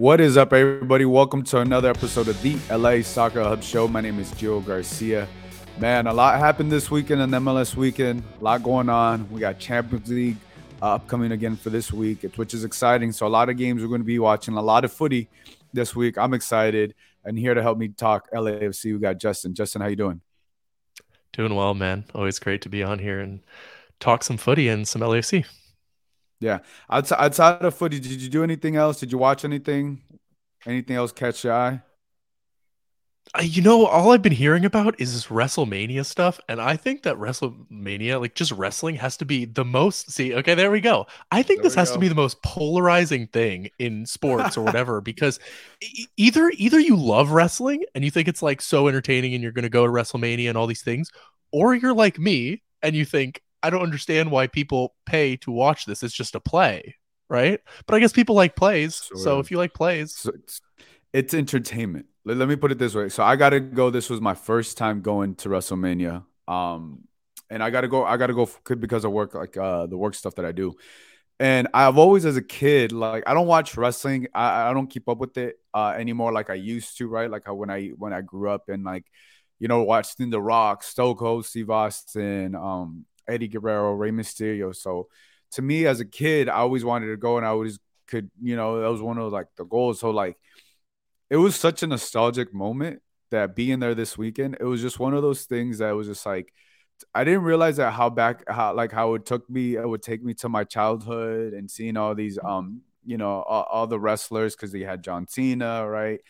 What is up, everybody? Welcome to another episode of the LA Soccer Hub Show. My name is Gio Garcia. Man, a lot happened this weekend and MLS weekend. A lot going on. We got Champions League uh, upcoming again for this week, which is exciting. So a lot of games we're going to be watching. A lot of footy this week. I'm excited. And here to help me talk LAFC, we got Justin. Justin, how you doing? Doing well, man. Always great to be on here and talk some footy and some LAFC. Yeah. Outside, outside of footy, did you do anything else? Did you watch anything? Anything else catch your eye? you know, all I've been hearing about is this WrestleMania stuff, and I think that WrestleMania, like just wrestling, has to be the most. See, okay, there we go. I think there this has go. to be the most polarizing thing in sports or whatever, because either either you love wrestling and you think it's like so entertaining, and you're going to go to WrestleMania and all these things, or you're like me and you think I don't understand why people pay to watch this. It's just a play, right? But I guess people like plays. Sort so if you like plays, so it's, it's, entertainment. Let, let, me put it this way. So I got to go. This was my first time going to WrestleMania. Um, and I got to go. I got to go because of work, like uh, the work stuff that I do. And I've always, as a kid, like I don't watch wrestling. I, I don't keep up with it uh, anymore, like I used to, right? Like when I when I grew up and like, you know, watching The Rock, Stone Cold, Steve Austin, um, Eddie Guerrero, Rey Mysterio. So to me as a kid, I always wanted to go and I always could, you know, that was one of like the goals. So like it was such a nostalgic moment that being there this weekend, it was just one of those things that was just like I didn't realize that how back how like how it took me it would take me to my childhood and seeing all these um you know all, all the wrestlers because they had John Cena right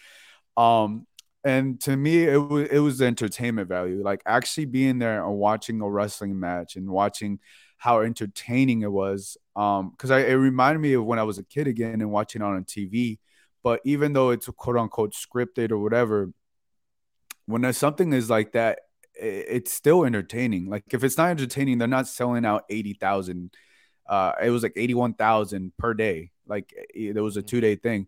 um and to me it was it was the entertainment value like actually being there and watching a wrestling match and watching how entertaining it was um because it reminded me of when i was a kid again and watching it on tv but even though it's quote unquote scripted or whatever when there's something is like that it's still entertaining like if it's not entertaining they're not selling out 80,000 uh it was like 81,000 per day like there was a mm. two day thing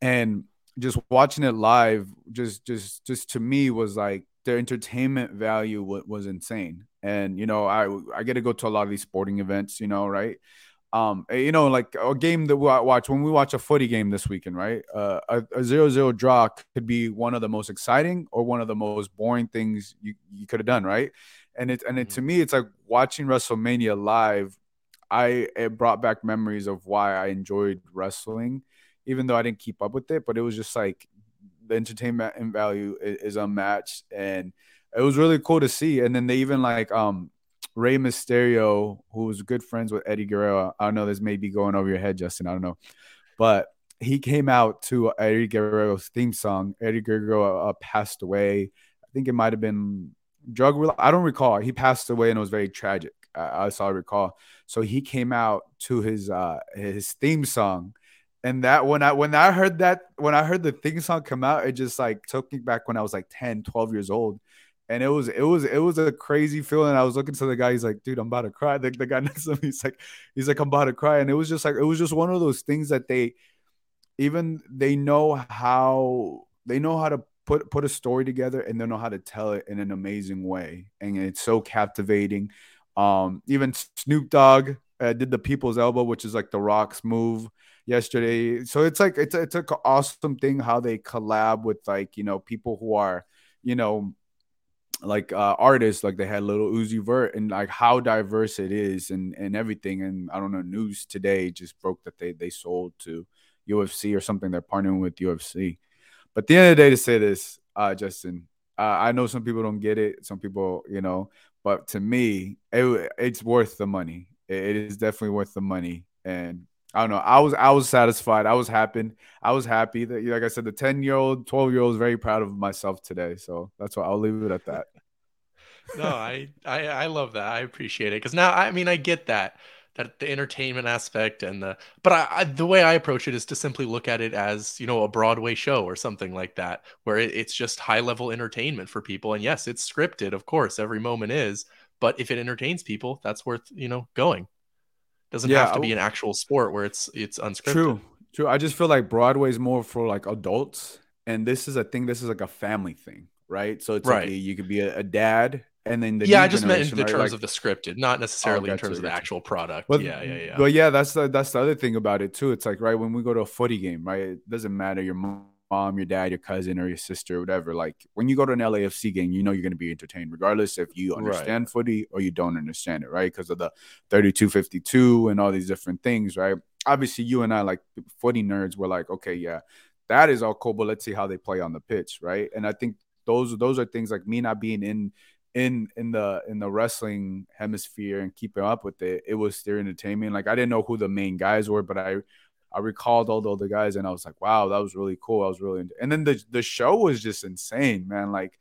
and just watching it live just just just to me was like their entertainment value was, was insane. And you know i i get to go to a lot of these sporting events you know right? Um you know like a game that we watch when we watch a footy game this weekend right? Uh, a, a zero zero draw could be one of the most exciting or one of the most boring things you, you could have done right? And it and it, to mm-hmm. me it's like watching wrestlemania live i it brought back memories of why i enjoyed wrestling even though I didn't keep up with it, but it was just like the entertainment and value is, is unmatched, and it was really cool to see. And then they even like um Rey Mysterio, who was good friends with Eddie Guerrero. I don't know this may be going over your head, Justin. I don't know, but he came out to Eddie Guerrero's theme song. Eddie Guerrero uh, passed away. I think it might have been drug. I don't recall. He passed away, and it was very tragic. I, I saw I recall. So he came out to his uh his theme song and that when i when i heard that when i heard the theme song come out it just like took me back when i was like 10 12 years old. And it was it was it was a crazy feeling. I was looking to the guy. He's like dude i'm about to cry. The, the guy next to me he's like he's like i'm about to cry. And it was just like it was just one of those things that they even they know how they know how to put put a story together and they know how to tell it in an amazing way. And it's so captivating. Um even snoop dogg uh, did the people's elbow which is like the rocks move yesterday. So it's like it's it's an awesome thing how they collab with like you know people who are you know like uh, artists like they had Lil Uzi Vert and like how diverse it is and and everything and I don't know news today just broke that they they sold to UFC or something they're partnering with UFC. But the end of the day to say this, uh, Justin, uh, I know some people don't get it, some people you know, but to me, it, it's worth the money. It is definitely worth the money, and I don't know. I was I was satisfied. I was happy. I was happy that, like I said, the ten year old, twelve year old is very proud of myself today. So that's why I'll leave it at that. no, I, I I love that. I appreciate it because now I mean I get that that the entertainment aspect and the but I, I, the way I approach it is to simply look at it as you know a Broadway show or something like that where it, it's just high level entertainment for people. And yes, it's scripted, of course, every moment is. But if it entertains people, that's worth you know going doesn't yeah, have to be an actual sport where it's it's unscripted. True, true. I just feel like Broadway's more for like adults, and this is a thing. This is like a family thing, right? So it's right. like you could be a, a dad and then the yeah, I just meant in the right? terms like, of the scripted, not necessarily oh, in terms of the actual product. But, yeah, yeah, yeah. But yeah, that's the that's the other thing about it too. It's like right when we go to a footy game, right? It doesn't matter your mom, your dad, your cousin, or your sister, or whatever. Like when you go to an LAFC game, you know you're going to be entertained, regardless if you understand right. footy or you don't understand it, right? Because of the 32-52 and all these different things, right? Obviously, you and I, like footy nerds, were like, okay, yeah, that is all cool, but let's see how they play on the pitch, right? And I think those those are things like me not being in in in the in the wrestling hemisphere and keeping up with it, it was their entertainment. Like I didn't know who the main guys were, but I I recalled all the other guys and I was like, wow, that was really cool. I was really into- and then the the show was just insane, man. Like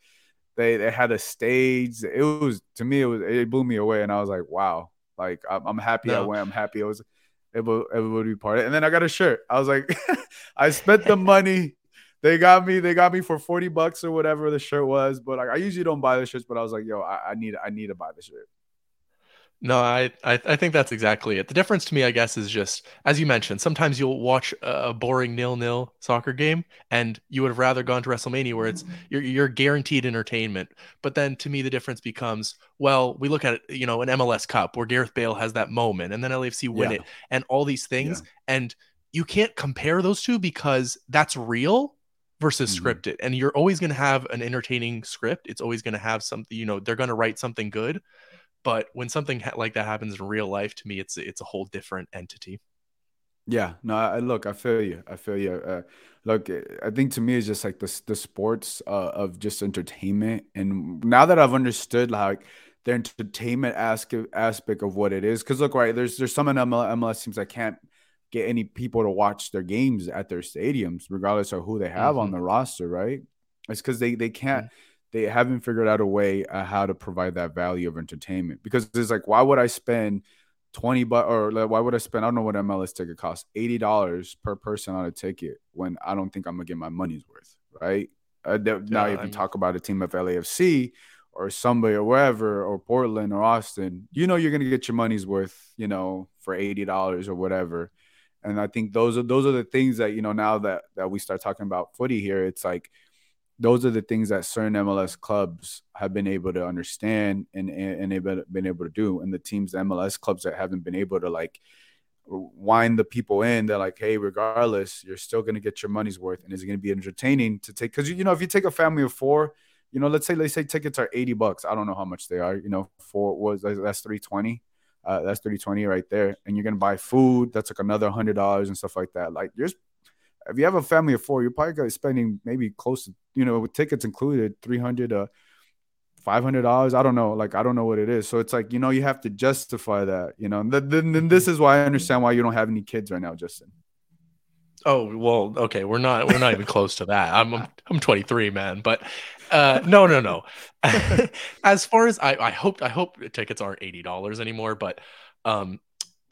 they they had a stage. It was to me, it was it blew me away, and I was like, wow. Like I'm, I'm happy no. I went. I'm happy I was able able to be part of it. And then I got a shirt. I was like, I spent the money they got me they got me for 40 bucks or whatever the shirt was but like i usually don't buy the shirts but i was like yo i, I need i need to buy the shirt no I, I, I think that's exactly it the difference to me i guess is just as you mentioned sometimes you'll watch a boring nil-nil soccer game and you would have rather gone to wrestlemania where it's you're, you're guaranteed entertainment but then to me the difference becomes well we look at it you know an mls cup where gareth bale has that moment and then lafc win yeah. it and all these things yeah. and you can't compare those two because that's real versus mm-hmm. scripted. And you're always going to have an entertaining script. It's always going to have something, you know, they're going to write something good. But when something ha- like that happens in real life, to me, it's it's a whole different entity. Yeah, no, I look, I feel you. I feel you. Uh, look, I think to me it's just like the the sports uh, of just entertainment, and now that I've understood like the entertainment aspect aspect of what it is, because look, right, there's there's some MLS, MLS teams that can't get any people to watch their games at their stadiums, regardless of who they have mm-hmm. on the roster, right? It's because they they can't mm-hmm. They haven't figured out a way uh, how to provide that value of entertainment. Because it's like, why would I spend twenty but or like, why would I spend? I don't know what MLS ticket costs, eighty dollars per person on a ticket when I don't think I'm gonna get my money's worth, right? Uh, yeah, now I mean, talk about a team of LAFC or somebody or wherever or Portland or Austin, you know you're gonna get your money's worth, you know, for eighty dollars or whatever and I think those are those are the things that you know now that that we start talking about footy here, it's like those are the things that certain MLS clubs have been able to understand and and, they've been able to do, and the teams, the MLS clubs that haven't been able to like wind the people in. They're like, hey, regardless, you're still going to get your money's worth, and it's going to be entertaining to take? Because you know, if you take a family of four, you know, let's say let's say tickets are eighty bucks. I don't know how much they are. You know, four was that's three twenty uh, that's 30 20 right there. And you're gonna buy food, that's like another hundred dollars and stuff like that. Like you're if you have a family of four, you're probably gonna be spending maybe close to, you know, with tickets included, 300 to five hundred dollars. I don't know, like I don't know what it is. So it's like, you know, you have to justify that, you know. Then, then this is why I understand why you don't have any kids right now, Justin. Oh well, okay, we're not we're not even close to that. I'm I'm 23, man, but uh, no, no, no. as far as I, I hope I hope tickets aren't eighty dollars anymore, but um,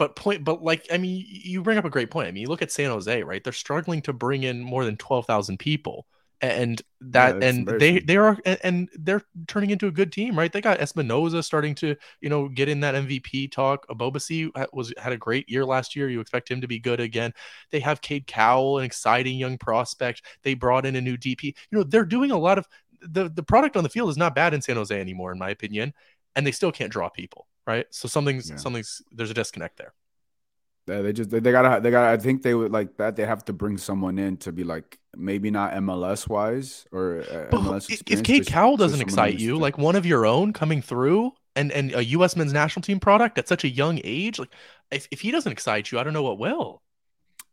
but point, but like I mean, you bring up a great point. I mean, you look at San Jose, right? They're struggling to bring in more than twelve thousand people and that yeah, and they they are and they're turning into a good team right? They got espinoza starting to you know get in that mvp talk. Ebobisse was had a great year last year. You expect him to be good again. They have cade cowell an exciting young prospect. They brought in a new dp you know they're doing a lot of the the product on the field is not bad in san jose anymore in my opinion and they still can't draw people right so something's yeah. something's there's a disconnect there Yeah, they just they, they gotta they gotta I think they would like that they have to bring someone in to be like maybe not MLS wise or uh, MLS if Cade Cowell doesn't excite you like one of your own coming through and and a U.S. men's national team product at such a young age like if, if he doesn't excite you I don't know what will.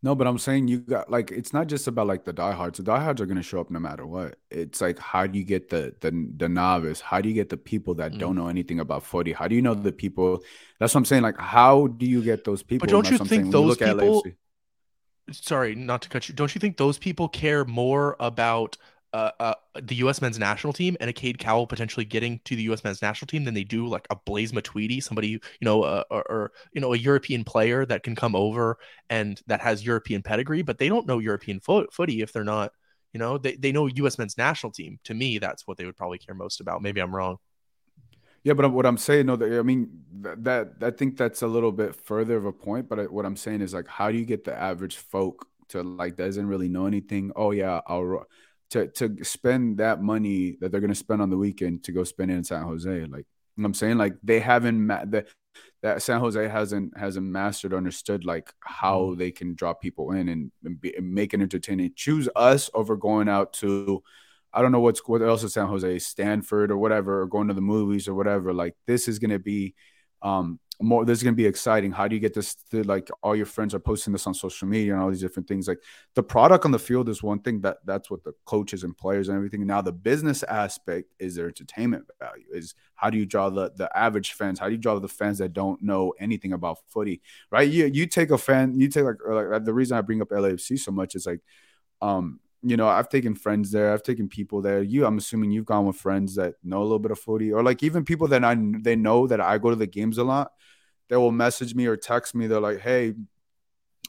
No, but I'm saying you got like it's not just about like the diehards. The diehards are gonna show up no matter what. It's like how do you get the the the novice? How do you get the people that mm. don't know anything about footy? How do you know the people? That's what I'm saying. Like, how do you get those people? But don't you think those people? Sorry, not to cut you. Don't you think those people care more about uh, uh, the U.S. men's national team and a Cade Cowell potentially getting to the U.S. men's national team than they do like a Blaise Matuidi, somebody you know, uh, or, or, you know, a European player that can come over and that has European pedigree, but they don't know European fo- footy if they're not, you know, they they know U.S. men's national team. To me, that's what they would probably care most about. Maybe I'm wrong. Yeah, but what I'm saying, no, I mean that, that I think that's a little bit further of a point. But what I'm saying is like, how do you get the average folk to like doesn't really know anything? Oh yeah, I'll to to spend that money that they're going to spend on the weekend to go spend it in San Jose. Like You know I'm saying like they haven't ma- the, that San Jose hasn't hasn't mastered understood like how mm. they can draw people in and, and, be, and, make it entertaining. Choose us over going out to I don't know what's what else is San Jose, Stanford or whatever, or going to the movies or whatever. Like this is gonna be um more this is going to be exciting. How do you get this to like all your friends are posting this on social media and all these different things? Like the product on the field is one thing that that's what the coaches and players and everything now the business aspect is their entertainment value is how do you draw the the average fans? How do you draw the fans that don't know anything about footy right? You you take a fan you take like, like the reason i bring up lafc so much is like um you know, I've taken friends there. I've taken people there. You, I'm assuming you've gone with friends that know a little bit of footy, or like even people that I they know that I go to the games a lot. They will message me or text me. They're like, "Hey,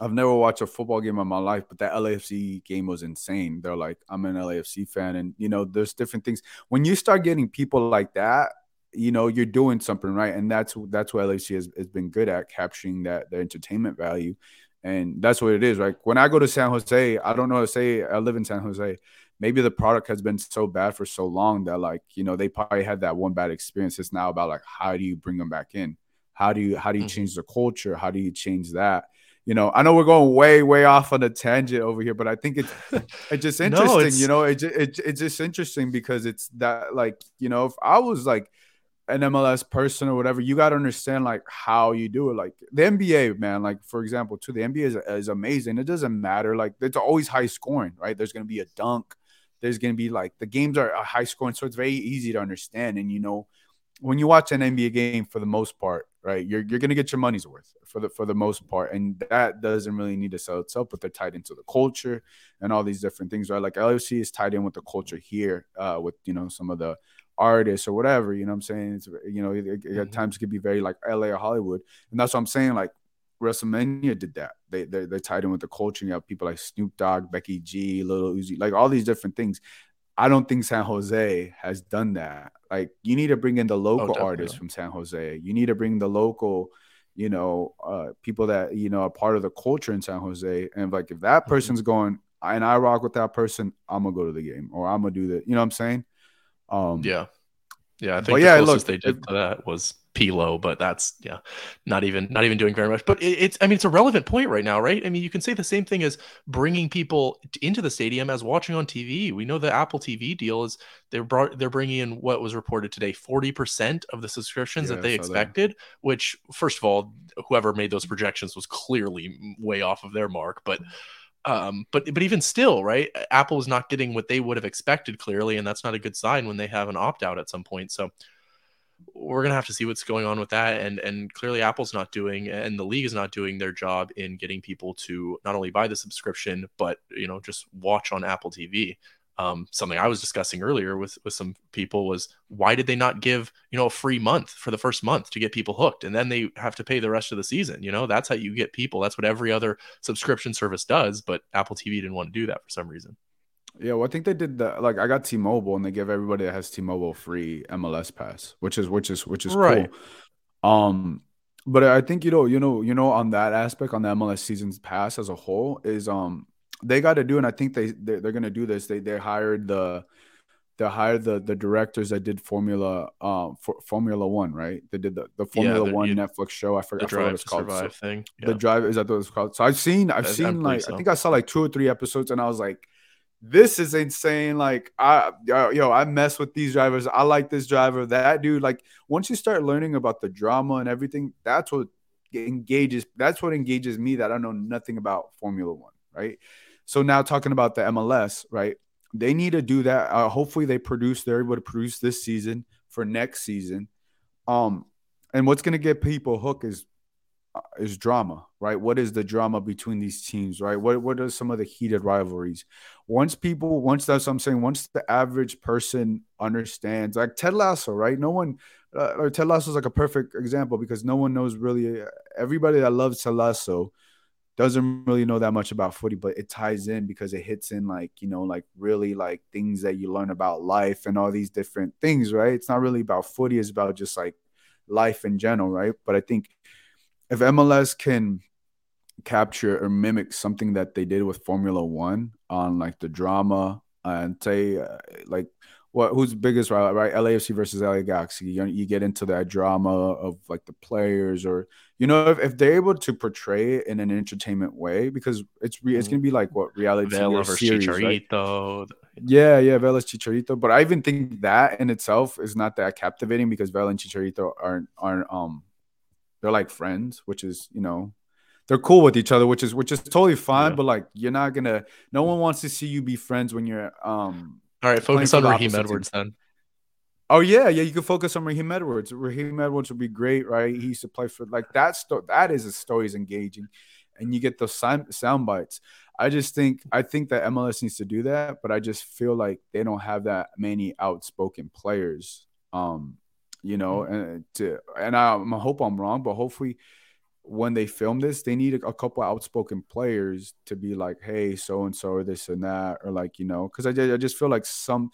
I've never watched a football game in my life, but that LAFC game was insane." They're like, "I'm an LAFC fan," and you know, there's different things. When you start getting people like that, you know, you're doing something right, and that's that's what LAFC has, has been good at capturing that the entertainment value and that's what it is. Like when I go to San Jose, I don't know how to say I live in San Jose. Maybe the product has been so bad for so long that like you know they probably had that one bad experience. It's now about like how do you bring them back in? How do you how do you mm-hmm. change the culture? How do you change that? You know, I know we're going way way off on a tangent over here, but I think it's it's just interesting. no, it's... You know, it, it it's just interesting because it's that like you know if I was like an MLS person or whatever, you got to understand like how you do it. Like the NBA, man, like for example, too, the NBA is, is amazing. It doesn't matter. Like it's always high scoring, right? There's going to be a dunk. There's going to be like the games are high scoring. So it's very easy to understand. And, you know, when you watch an NBA game for the most part, right, you're, you're going to get your money's worth for the, for the most part. And that doesn't really need to sell itself, but they're tied into the culture and all these different things, right? Like LFC is tied in with the culture here uh, with, you know, some of the, artists or whatever. You know what I'm saying? It's you know, it, it, mm-hmm. at times it could be very like LA or Hollywood, and that's what I'm saying. Like WrestleMania did that. They they they tied in with the culture. You have people like Snoop Dogg, Becky G, Lil Uzi, like all these different things. I don't think San Jose has done that. Like you need to bring in the oh, local oh, artists from San Jose. You need to bring the local, you know, uh, people that you know are part of the culture in San Jose. And like if that mm-hmm. person's mm-hmm. going and I rock with that person, I'm gonna go to the game or I'm gonna do that. You know what I'm saying? Um, yeah, yeah. I think the yeah, closest look, they did it, to that was Pilo, but that's yeah, not even not even doing very much. But it, it's I mean it's a relevant point right now, right? I mean you can say the same thing as bringing people into the stadium as watching on TV. We know the Apple TV deal is they're brought they're bringing in what was reported today forty percent of the subscriptions yeah, that they expected. That. Which first of all, whoever made those projections was clearly way off of their mark, but. Um, but but even still, right? Apple is not getting what they would have expected clearly, and that's not a good sign when they have an opt out at some point. So we're gonna have to see what's going on with that. And and clearly Apple's not doing, and the league is not doing their job in getting people to not only buy the subscription, but you know just watch on Apple TV um, something I was discussing earlier with with some people was why did they not give you know a free month for the first month to get people hooked? And then they have to pay the rest of the season you know? That's how you get people. That's what every other subscription service does but Apple TV didn't want to do that for some reason. Yeah well I think they did that like I got T-Mobile and they give everybody that has T-Mobile free MLS pass which is which is which is right. cool um but I think you know you know you know on that aspect on the MLS seasons pass as a whole is um they got to do, and I think they they're, they're going to do this. They they hired the they hired the the directors that did Formula um for Formula One, right? They did the, the Formula yeah, One you, Netflix show. I forgot, what it's called. So, thing. Yeah. The drive is that what it's called. So I've seen I've I, seen I like so. I think I saw like two or three episodes, and I was like, this is insane. Like I yo I mess with these drivers. I like this driver. That dude. Like once you start learning about the drama and everything, that's what engages. That's what engages me. That I know nothing about Formula One, right? So now talking about the MLS, right? They need to do that. Uh, hopefully, they produce. They're able to produce this season for next season. Um, and what's going to get people hooked is uh, is drama, right? What is the drama between these teams, right? What what are some of the heated rivalries? Once people, once that's what I'm saying, once the average person understands, like Ted Lasso, right? No one, uh, or Ted Lasso is like a perfect example because no one knows really. Everybody that loves Ted Lasso doesn't really know that much about footy, but it ties in because it hits in like, you know, like really like things that you learn about life and all these different things, right? It's not really about footy, it's about just like life in general, right? But I think if MLS can capture or mimic something that they did with Formula One on like the drama and say uh, like what who's biggest right, right? LAFC versus LA Galaxy. You, you get into that drama of like the players, or you know, if, if they're able to portray it in an entertainment way, because it's re- it's gonna be like what reality Vela series, Chicharito. Right? Yeah, yeah, Vela's Chicharito. But I even think that in itself is not that captivating because Vela and Chicharito aren't aren't um they're like friends, which is you know they're cool with each other, which is which is totally fine. Yeah. But like you're not gonna no one wants to see you be friends when you're um all right, focus on Raheem Edwards team. then. Oh yeah, yeah. You can focus on Raheem Edwards. Raheem Edwards would be great, right? He used to play for like that. Sto- that is a story is engaging, and you get those sound, sound bites. I just think I think that MLS needs to do that, but I just feel like they don't have that many outspoken players. Um, you know, mm-hmm. and to and I, I hope I'm wrong, but hopefully when they film this, they need a, a couple outspoken players to be like, hey, so and so, or this and that, or like, you know, because I, just I just feel like some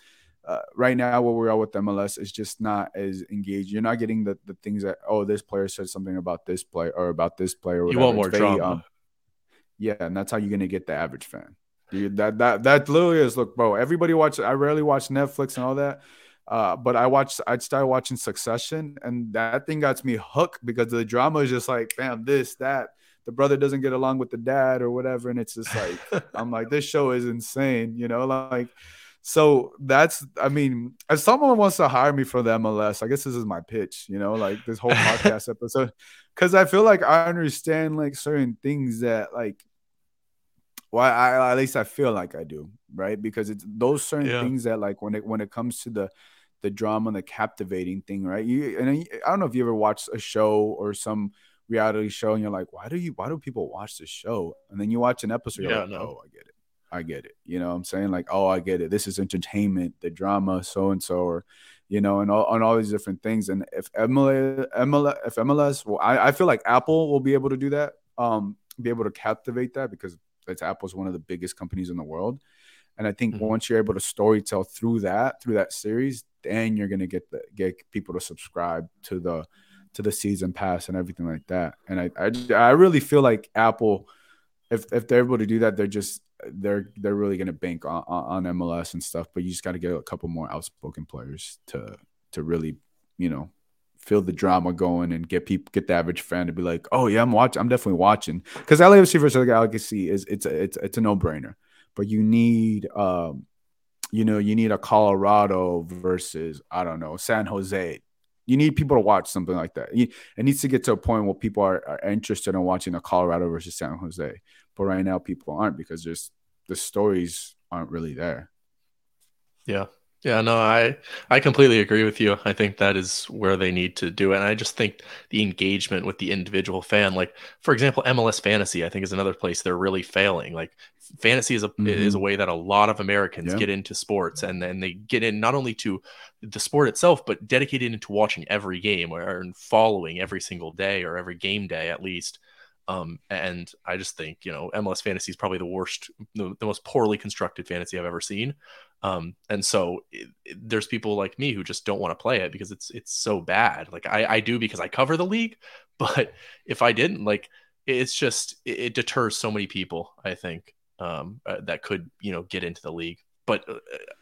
uh, right now where we are all with MLS is just not as engaged. You're not getting the, the things that, oh, this player said something about this player or about this player. You want more very, drama. Um, yeah, and that's how you're gonna get the average fan. Dude, that that that literally is look, bro. Everybody watch. I rarely watch Netflix and all that. Uh, but I watched, I started watching Succession, and that thing got me hooked because the drama is just like, bam, this, that. The brother doesn't get along with the dad or whatever, and it's just like, I'm like, this show is insane, you know, like. So that's, I mean, if someone wants to hire me for the MLS, I guess this is my pitch, you know, like this whole podcast episode, because I feel like I understand like certain things that like well, I, at least I feel like I do, right? Because it's those certain yeah. things that like when it when it comes to the the drama and the captivating thing, right? You and I don't know if you ever watched a show or some reality show and you're like, why do you why do people watch this show? And then you watch an episode, you're yeah, like, no. oh, I get it. I get it. You know what I'm saying? Like, oh, I get it. This is entertainment, the drama, so and so, or you know, and all on all these different things. And if MLS, MLS if MLS, well, I, I feel like Apple will be able to do that, um, be able to captivate that because it's Apple's one of the biggest companies in the world. And I think mm-hmm. once you're able to storytell through that, through that series, then you're gonna get the get people to subscribe to the to the season pass and everything like that. And I I, I really feel like Apple, if if they're able to do that, they're just they're they're really gonna bank on, on MLS and stuff. But you just got to get a couple more outspoken players to to really you know feel the drama going and get people get the average fan to be like, oh yeah, I'm watching, I'm definitely watching because LAFC versus the Galaxy is it's a, it's it's a no brainer, but you need um you know, you need a Colorado versus, I don't know, San Jose. You need people to watch something like that. It needs to get to a point where people are, are interested in watching a Colorado versus San Jose. But right now, people aren't because just the stories aren't really there. Yeah. Yeah, no, I I completely agree with you. I think that is where they need to do it. And I just think the engagement with the individual fan, like for example, MLS fantasy, I think is another place they're really failing. Like fantasy is a mm-hmm. is a way that a lot of Americans yeah. get into sports and then they get in not only to the sport itself, but dedicated into watching every game or following every single day or every game day at least. Um, and I just think, you know, MLS fantasy is probably the worst, the, the most poorly constructed fantasy I've ever seen. Um, and so it, it, there's people like me who just don't want to play it because it's it's so bad. Like I, I do because I cover the league, but if I didn't, like it's just it, it deters so many people. I think um, uh, that could you know get into the league, but uh,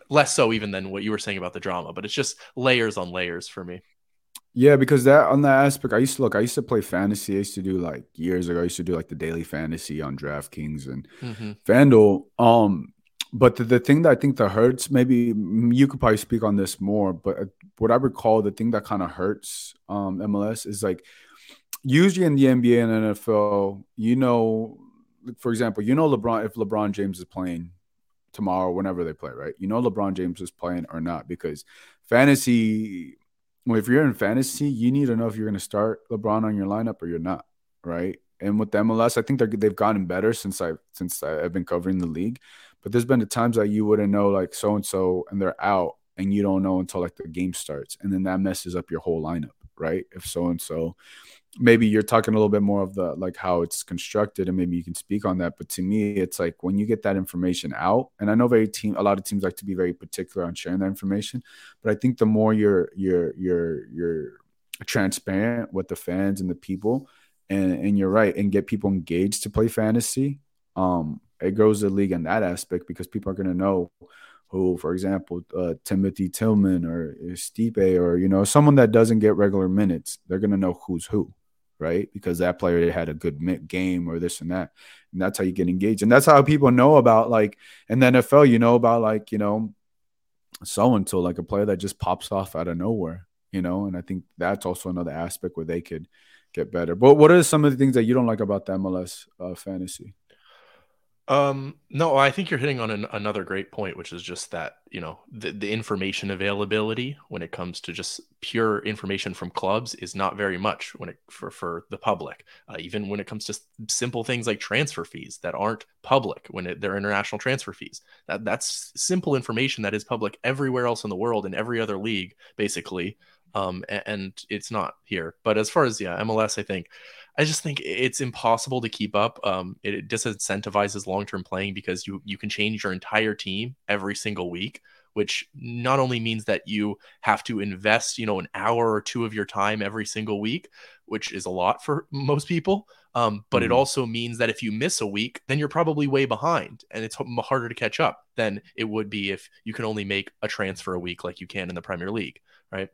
less so even than what you were saying about the drama. But it's just layers on layers for me. Yeah, because that on that aspect, I used to look. I used to play fantasy. I used to do like years ago. I used to do like the daily fantasy on DraftKings and mm-hmm. FanDuel. Um, but the, the thing that I think that hurts, maybe you could probably speak on this more, but uh, what I recall, the thing that kind of hurts um, MLS is like usually in the NBA and NFL, you know, for example, you know LeBron if LeBron James is playing tomorrow, whenever they play, right? You know LeBron James is playing or not because fantasy. Well, if you're in fantasy, you need to know if you're going to start LeBron on your lineup or you're not, right? And with the MLS, I think they're, they've gotten better since I since I've been covering the league. But there's been the times that you wouldn't know like so and so and they're out and you don't know until like the game starts. And then that messes up your whole lineup, right? If so and so maybe you're talking a little bit more of the like how it's constructed and maybe you can speak on that but to me it's like when you get that information out and i know very team a lot of teams like to be very particular on sharing that information but i think the more you're you're you're you're transparent with the fans and the people and and you're right and get people engaged to play fantasy um it grows the league in that aspect because people are going to know who, for example, uh, Timothy Tillman or Stipe or you know someone that doesn't get regular minutes, they're gonna know who's who, right? Because that player had a good game or this and that, and that's how you get engaged, and that's how people know about like in the NFL, you know about like you know so and so, like a player that just pops off out of nowhere, you know, and I think that's also another aspect where they could get better. But what are some of the things that you don't like about the MLS uh, fantasy? Um, no, I think you're hitting on an, another great point, which is just that, you know, the, the information availability when it comes to just pure information from clubs is not very much when it for, for the public. Uh, even when it comes to simple things like transfer fees that aren't public when it, they're international transfer fees, that that's simple information that is public everywhere else in the world in every other league, basically. Um, and, and it's not here. But as far as yeah, MLS, I think I just think it's impossible to keep up. Um, it disincentivizes long term playing because you you can change your entire team every single week, which not only means that you have to invest, you know, an hour or two of your time every single week, which is a lot for most people. Um, but mm-hmm. it also means that if you miss a week, then you're probably way behind, and it's harder to catch up than it would be if you can only make a transfer a week like you can in the Premier League, right?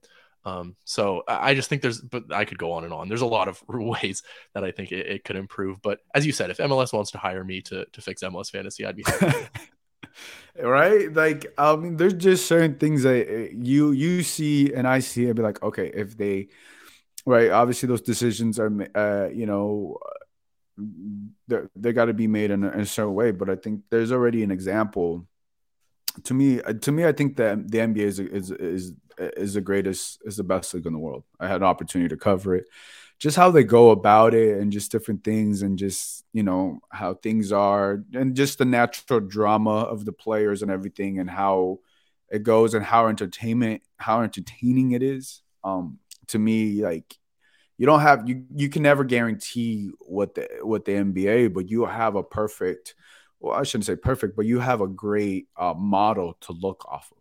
Um, so I just think there's, but I could go on and on. There's a lot of ways that I think it, it, could improve. But as you said, if MLS wants to hire me to to fix MLS fantasy, I'd be right. Like I mean, there's just certain things that eh, you you see and I see. I'd be like, okay, if they, right, obviously those decisions are, uh, you know. They they got to be made in a, in a certain way, but I think there's already an example to me, uh, to me, I think that the NBA is is is is the greatest, is the best league in the world. I had an opportunity to cover it. Just how they go about it and just different things and just, you know, how things are and just the natural drama of the players and everything and how it goes and how entertainment, how entertaining it is. Um, to me, like you don't have you you can never guarantee what the what the NBA, but you have a perfect well, I shouldn't say perfect, but you have a great uh, model to look off of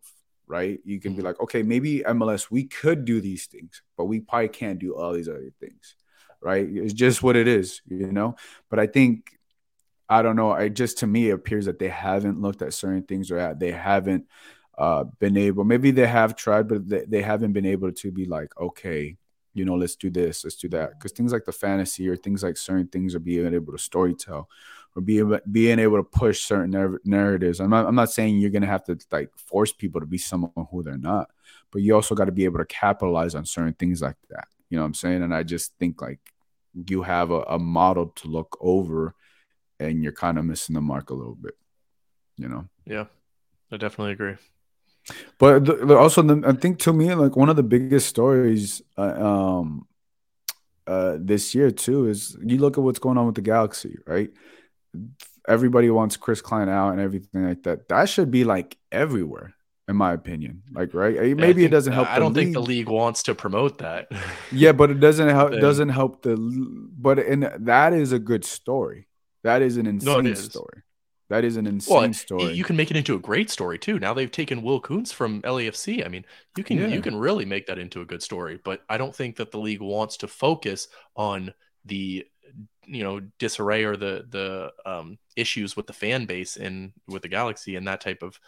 right? You can be mm-hmm. like, okay, maybe MLS, we could do these things, but we probably can't do all these other things, right? It's just what it is, you know? But I think, I don't know, I just to me, it appears that they haven't looked at certain things or they haven't uh, been able, maybe they have tried, but they, they haven't been able to be like, okay, you know, let's do this, let's do that. Because things like the fantasy or things like certain things are being able to story tell or being being able to push certain narratives. I'm not, I'm not saying you're gonna have to like force people to be someone who they're not, but you also got to be able to capitalize on certain things like that. You know what I'm saying? And I just think like you have a, a model to look over, and you're kind of missing the mark a little bit. You know? Yeah, I definitely agree. But the, also, the, I think to me, like one of the biggest stories uh, um, uh, this year too is you look at what's going on with the Galaxy, right? Everybody wants Chris Klein out and everything like that. That should be like everywhere, in my opinion. Like, right? Maybe think, it doesn't help. I don't think the league wants to promote that. yeah, but it doesn't help. Doesn't help the. But and that is a good story. That is an insane no, story. That is an insane well, story. You can make it into a great story too. Now they've taken Will Kuntz from LAFC. I mean, you can yeah. you can really make that into a good story. But I don't think that the league wants to focus on the you know disarray or the the um, issues with the fan base and with the galaxy and that type of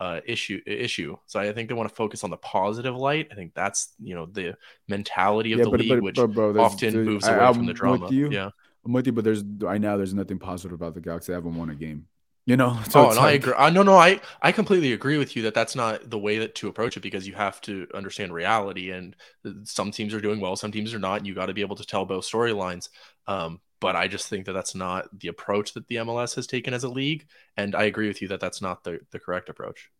uh, issue issue. So I think they want to focus on the positive light. I think that's you know the mentality of yeah, the but, league, but, which but bro, often there's, moves away I, from the drama. Yeah, I'm with you, but there's right now there's nothing positive about the Galaxy. They haven't won a game. You know, so oh, and like... I agree. I, no, no, I I completely agree with you that that's not the way that to approach it because you have to understand reality. And some teams are doing well, some teams are not. And you got to be able to tell both storylines. Um, but I just think that that's not the approach that the MLS has taken as a league, and I agree with you that that's not the the correct approach.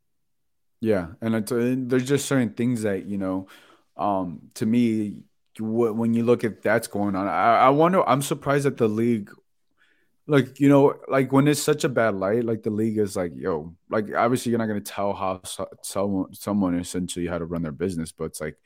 Yeah, and it's, uh, there's just certain things that you know, um, to me, when you look at that's going on, I, I wonder. I'm surprised that the league, like you know, like when it's such a bad light, like the league is like, yo, like obviously you're not gonna tell how someone someone essentially how to run their business, but it's like,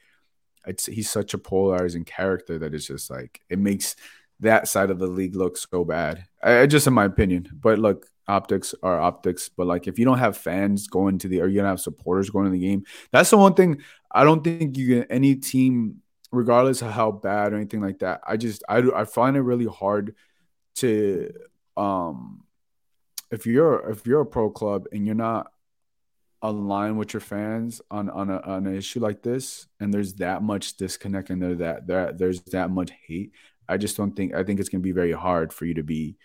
it's he's such a polarizing character that it's just like it makes that side of the league looks so bad. I, just in my opinion. But look, optics are optics. But like if you don't have fans going to the or you don't have supporters going to the game, that's the one thing I don't think you can any team, regardless of how bad or anything like that. I just I I find it really hard to um if you're if you're a pro club and you're not align with your fans on on, a, on an issue like this, and there's that much disconnect and there that there there's that much hate, I just don't think I think it's going to be very hard for you to be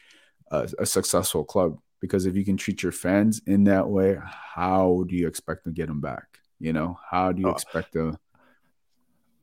a, a, successful club because if you can treat your fans in that way, how do you expect to get them back? You know, how do you oh. expect to?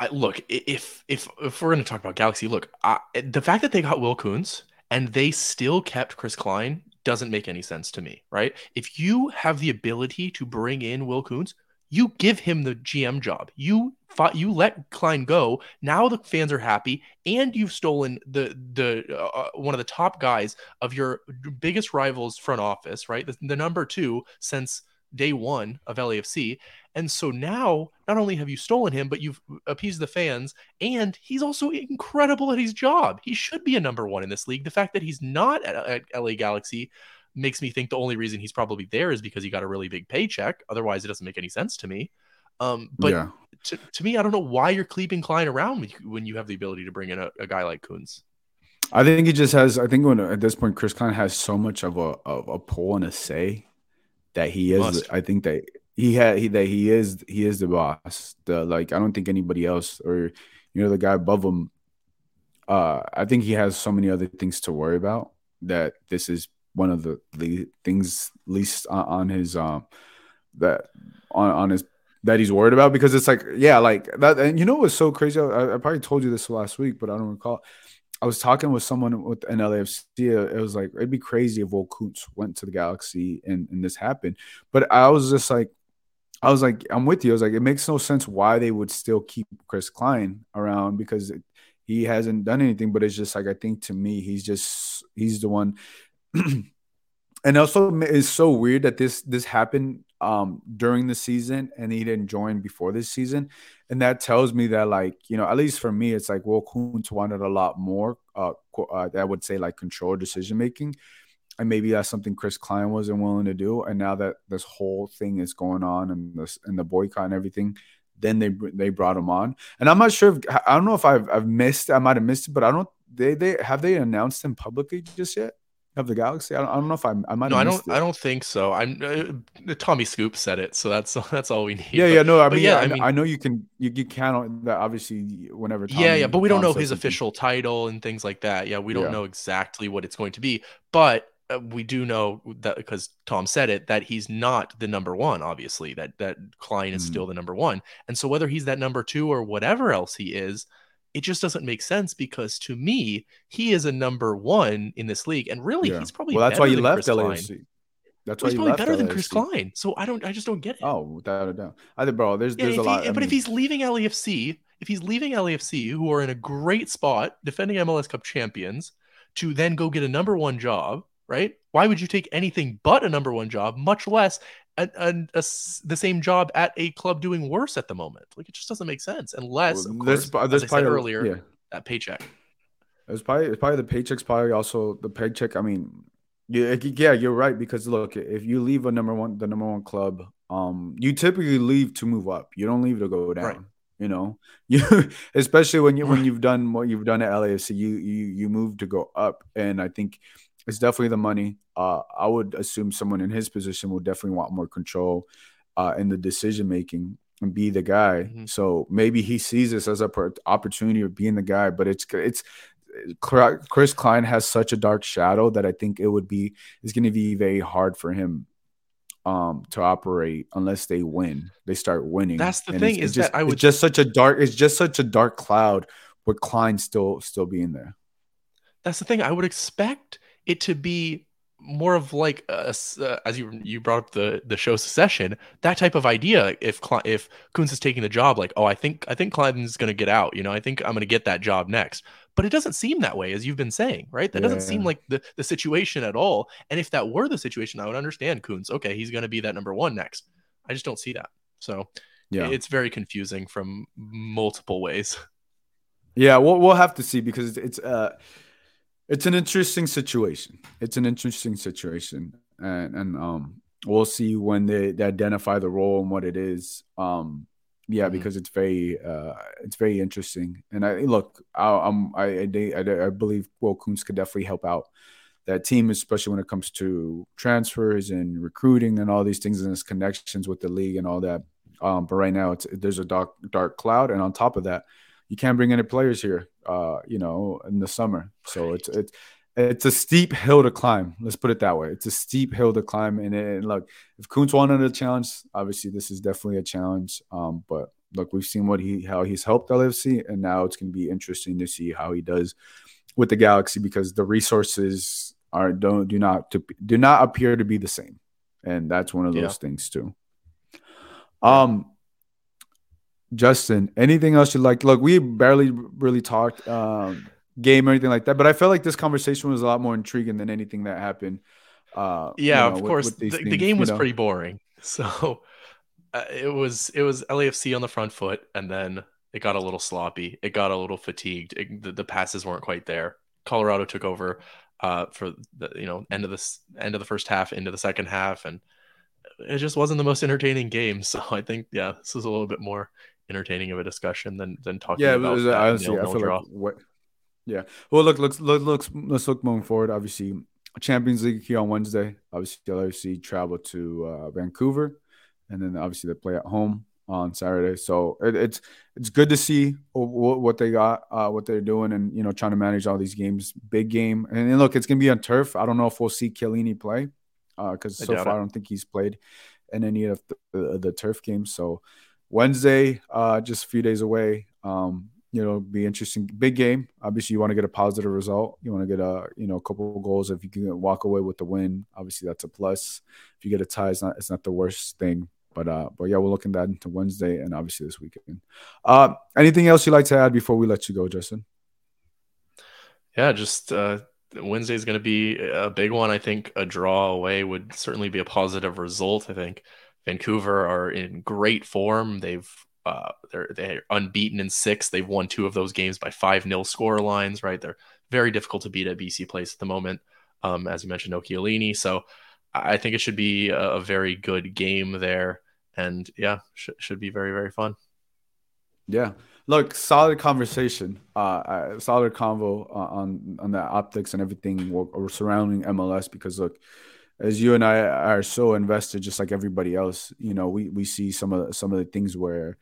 I, look, if if if we're going to talk about Galaxy, look, I, the fact that they got Will Kuntz and they still kept Chris Klein doesn't make any sense to me, right? If you have the ability to bring in Will Kuntz, you give him the GM job. You you let Klein go. Now the fans are happy, and you've stolen the the uh, uh, one of the top guys of your biggest rivals front office, right? The, the number two since day one of LAFC. And so now, not only have you stolen him, but you've appeased the fans, and he's also incredible at his job. He should be a number one in this league. The fact that he's not at, at LA Galaxy makes me think the only reason he's probably there is because he got a really big paycheck. Otherwise, it doesn't make any sense to me. Um, but yeah. to, to me, I don't know why you're keeping Klein around when you have the ability to bring in a, a guy like Kuntz. I think he just has. I think when at this point, Chris Klein has so much of a of a pull and a say that he is. Must. I think that he had he that he is he is the boss. The like I don't think anybody else or you know the guy above him. Uh, I think he has so many other things to worry about that this is one of the, the things least on, his um that on on his that he's worried about because it's like yeah like that and you know what's so crazy I, I probably told you this last week but I don't recall I was talking with someone with an LAFC. It was like it'd be crazy if Will Kuntz went to the Galaxy and, and this happened. But I was just like, I was like, I'm with you. I was like, it makes no sense why they would still keep Chris Klein around because it, he hasn't done anything. But it's just like I think to me, he's just he's the one. and also, it's so weird that this this happened um, during the season and he didn't join before this season. And that tells me that, like, you know, at least for me, it's like Will Kuntz wanted a lot more. Uh, uh, I would say like control decision making. And maybe that's something Chris Klein wasn't willing to do. And now that this whole thing is going on and this and the boycott and everything, then they they brought him on. And I'm not sure if I don't know if I've I've missed I might have missed it, but I don't they they have they announced him publicly just yet? Of the galaxy. I don't, I don't know if I'm, I might. No, I don't. It. I don't think so. I'm. Uh, Tommy Scoop said it, so that's that's all we need. Yeah, but, yeah. No, I mean, yeah, I, I, mean, I know you can. You, you can that obviously whenever. Tommy, yeah, yeah, but we don't know his official title and things like that. Yeah, we don't yeah. know exactly what it's going to be, but uh, we do know that because Tom said it that he's not the number one. Obviously, that that Klein is mm. still the number one, and so whether he's that number two or whatever else he is it just doesn't make sense because to me, he is a number one in this league, and really, yeah. he's probably well. That's why he left Chris LAFC. Klein. That's why he's probably better LAFC. than Chris Klein. So I don't, I just don't get it. Oh, without a doubt. I think, bro, there's, there's a lot. But mean... if he's leaving LAFC, if he's leaving LAFC, who are in a great spot defending MLS Cup champions, to then go get a number one job, right? Why would you take anything but a number one job, much less a, a, a, the same job at a club doing worse at the moment. Like it just doesn't make sense unless, well, course, this, this as I said earlier, yeah. that paycheck. It's probably it's probably the paycheck's probably also the paycheck. I mean, yeah, yeah, you're right because look, if you leave a number one, the number one club, um, you typically leave to move up. You don't leave to go down. Right. You know, you especially when you when you've done what you've done at LAFC, you you you move to go up, and I think it's definitely the money. Uh, I would assume someone in his position will definitely want more control uh, in the decision making and be the guy. Mm-hmm. So maybe he sees this as a opportunity of being the guy. But it's it's Chris Klein has such a dark shadow that I think it would be it's going to be very hard for him um to operate unless they win. They start winning. That's the and thing it's, is it's just, that I would it's just such a dark. It's just such a dark cloud with Klein still still being there. That's the thing. I would expect it to be more of like a, uh, as you you brought up the the show Succession, that type of idea. If if Kuntz is taking the job, like oh, I think I think Klein's going to get out. You know, I think I'm going to get that job next. But it doesn't seem that way, as you've been saying, right? That yeah. doesn't seem like the the situation at all. And if that were the situation, I would understand Kuntz. Okay, he's going to be that number one next. I just don't see that. So yeah, it's very confusing from multiple ways. Yeah, we'll we'll have to see because it's uh it's an interesting situation. It's an interesting situation, and and um, we'll see when they, they identify the role and what it is. Um, yeah, mm-hmm. because it's very uh, it's very interesting. And I look, I, I'm I I, I, believe Will Kuntz could definitely help out that team, especially when it comes to transfers and recruiting and all these things and his connections with the league and all that. Um, but right now, it's there's a dark dark cloud, and on top of that, you can't bring any players here. Uh, you know, in the summer, so it's it's it's a steep hill to climb. Let's put it that way. It's a steep hill to climb. And, and look, if Kuntz wanted a challenge, obviously this is definitely a challenge. Um, but look, we've seen what he how he's helped LAFC, and now it's going to be interesting to see how he does with the Galaxy because the resources are don't do not to, do not appear to be the same, and that's one of those yeah. things too. Um, Justin, anything else you like? Look, we barely really talked. Um, game or anything like that. But I felt like this conversation was a lot more intriguing than anything that happened. Uh, yeah, you know, of course. With, with the, things, the, game was know. pretty boring. So uh, it was it was LAFC on the front foot, and then it got a little sloppy. It got a little fatigued. It, the, the, passes weren't quite there. Colorado took over uh, for the you know end of this end of the first half into the second half, and it just wasn't the most entertaining game. So I think yeah, this is a little bit more entertaining of a discussion than than talking yeah, about. Yeah, honestly, I feel draw. like what yeah. Well, look, look, look, let's look moving forward. Obviously, Champions League here on Wednesday. Obviously, LAFC travel to uh, Vancouver, and then obviously they play at home on Saturday. So it, it's it's good to see what, what they got, uh, what they're doing, and you know trying to manage all these games. Big game, and, and look, it's gonna be on turf. I don't know if we'll see Chiellini play because uh, so far it. I don't think he's played in any of the, the, the turf games. So Wednesday, uh, just a few days away. Um, you know, be interesting. Big game. Obviously, you want to get a positive result. You want to get a you know a couple goals. If you can walk away with the win, obviously that's a plus. If you get a tie, it's not it's not the worst thing. But uh, but yeah, we're looking that into Wednesday and obviously this weekend. Uh, anything else you'd like to add before we let you go, Justin? Yeah, just uh, Wednesday is going to be a big one. I think a draw away would certainly be a positive result. I think Vancouver are in great form. They've uh, they're they're unbeaten in six. They've won two of those games by five nil score lines. Right, they're very difficult to beat at BC Place at the moment. Um, as you mentioned, no Chiellini. So I think it should be a, a very good game there, and yeah, sh- should be very very fun. Yeah, look, solid conversation, uh, solid convo uh, on on the optics and everything surrounding MLS. Because look, as you and I are so invested, just like everybody else, you know, we we see some of the, some of the things where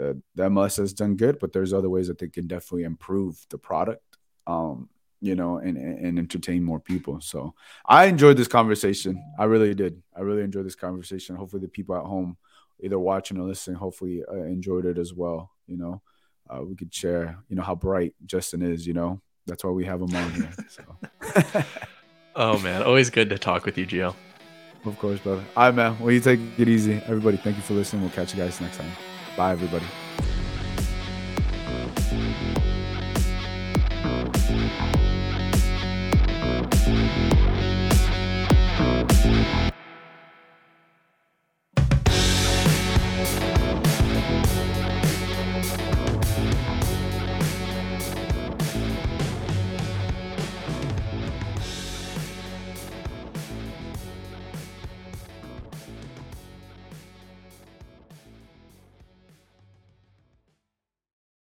uh, the MLS has done good, but there's other ways that they can definitely improve the product, um, you know, and and entertain more people. So I enjoyed this conversation. I really did. I really enjoyed this conversation. Hopefully, the people at home, either watching or listening, hopefully uh, enjoyed it as well. You know, uh, we could share, you know, how bright Justin is. You know, that's why we have him on here. So. Oh man, always good to talk with you, Gio. Of course, brother. All right, man. Well, you take it easy. Everybody, thank you for listening. We'll catch you guys next time. Bye, everybody.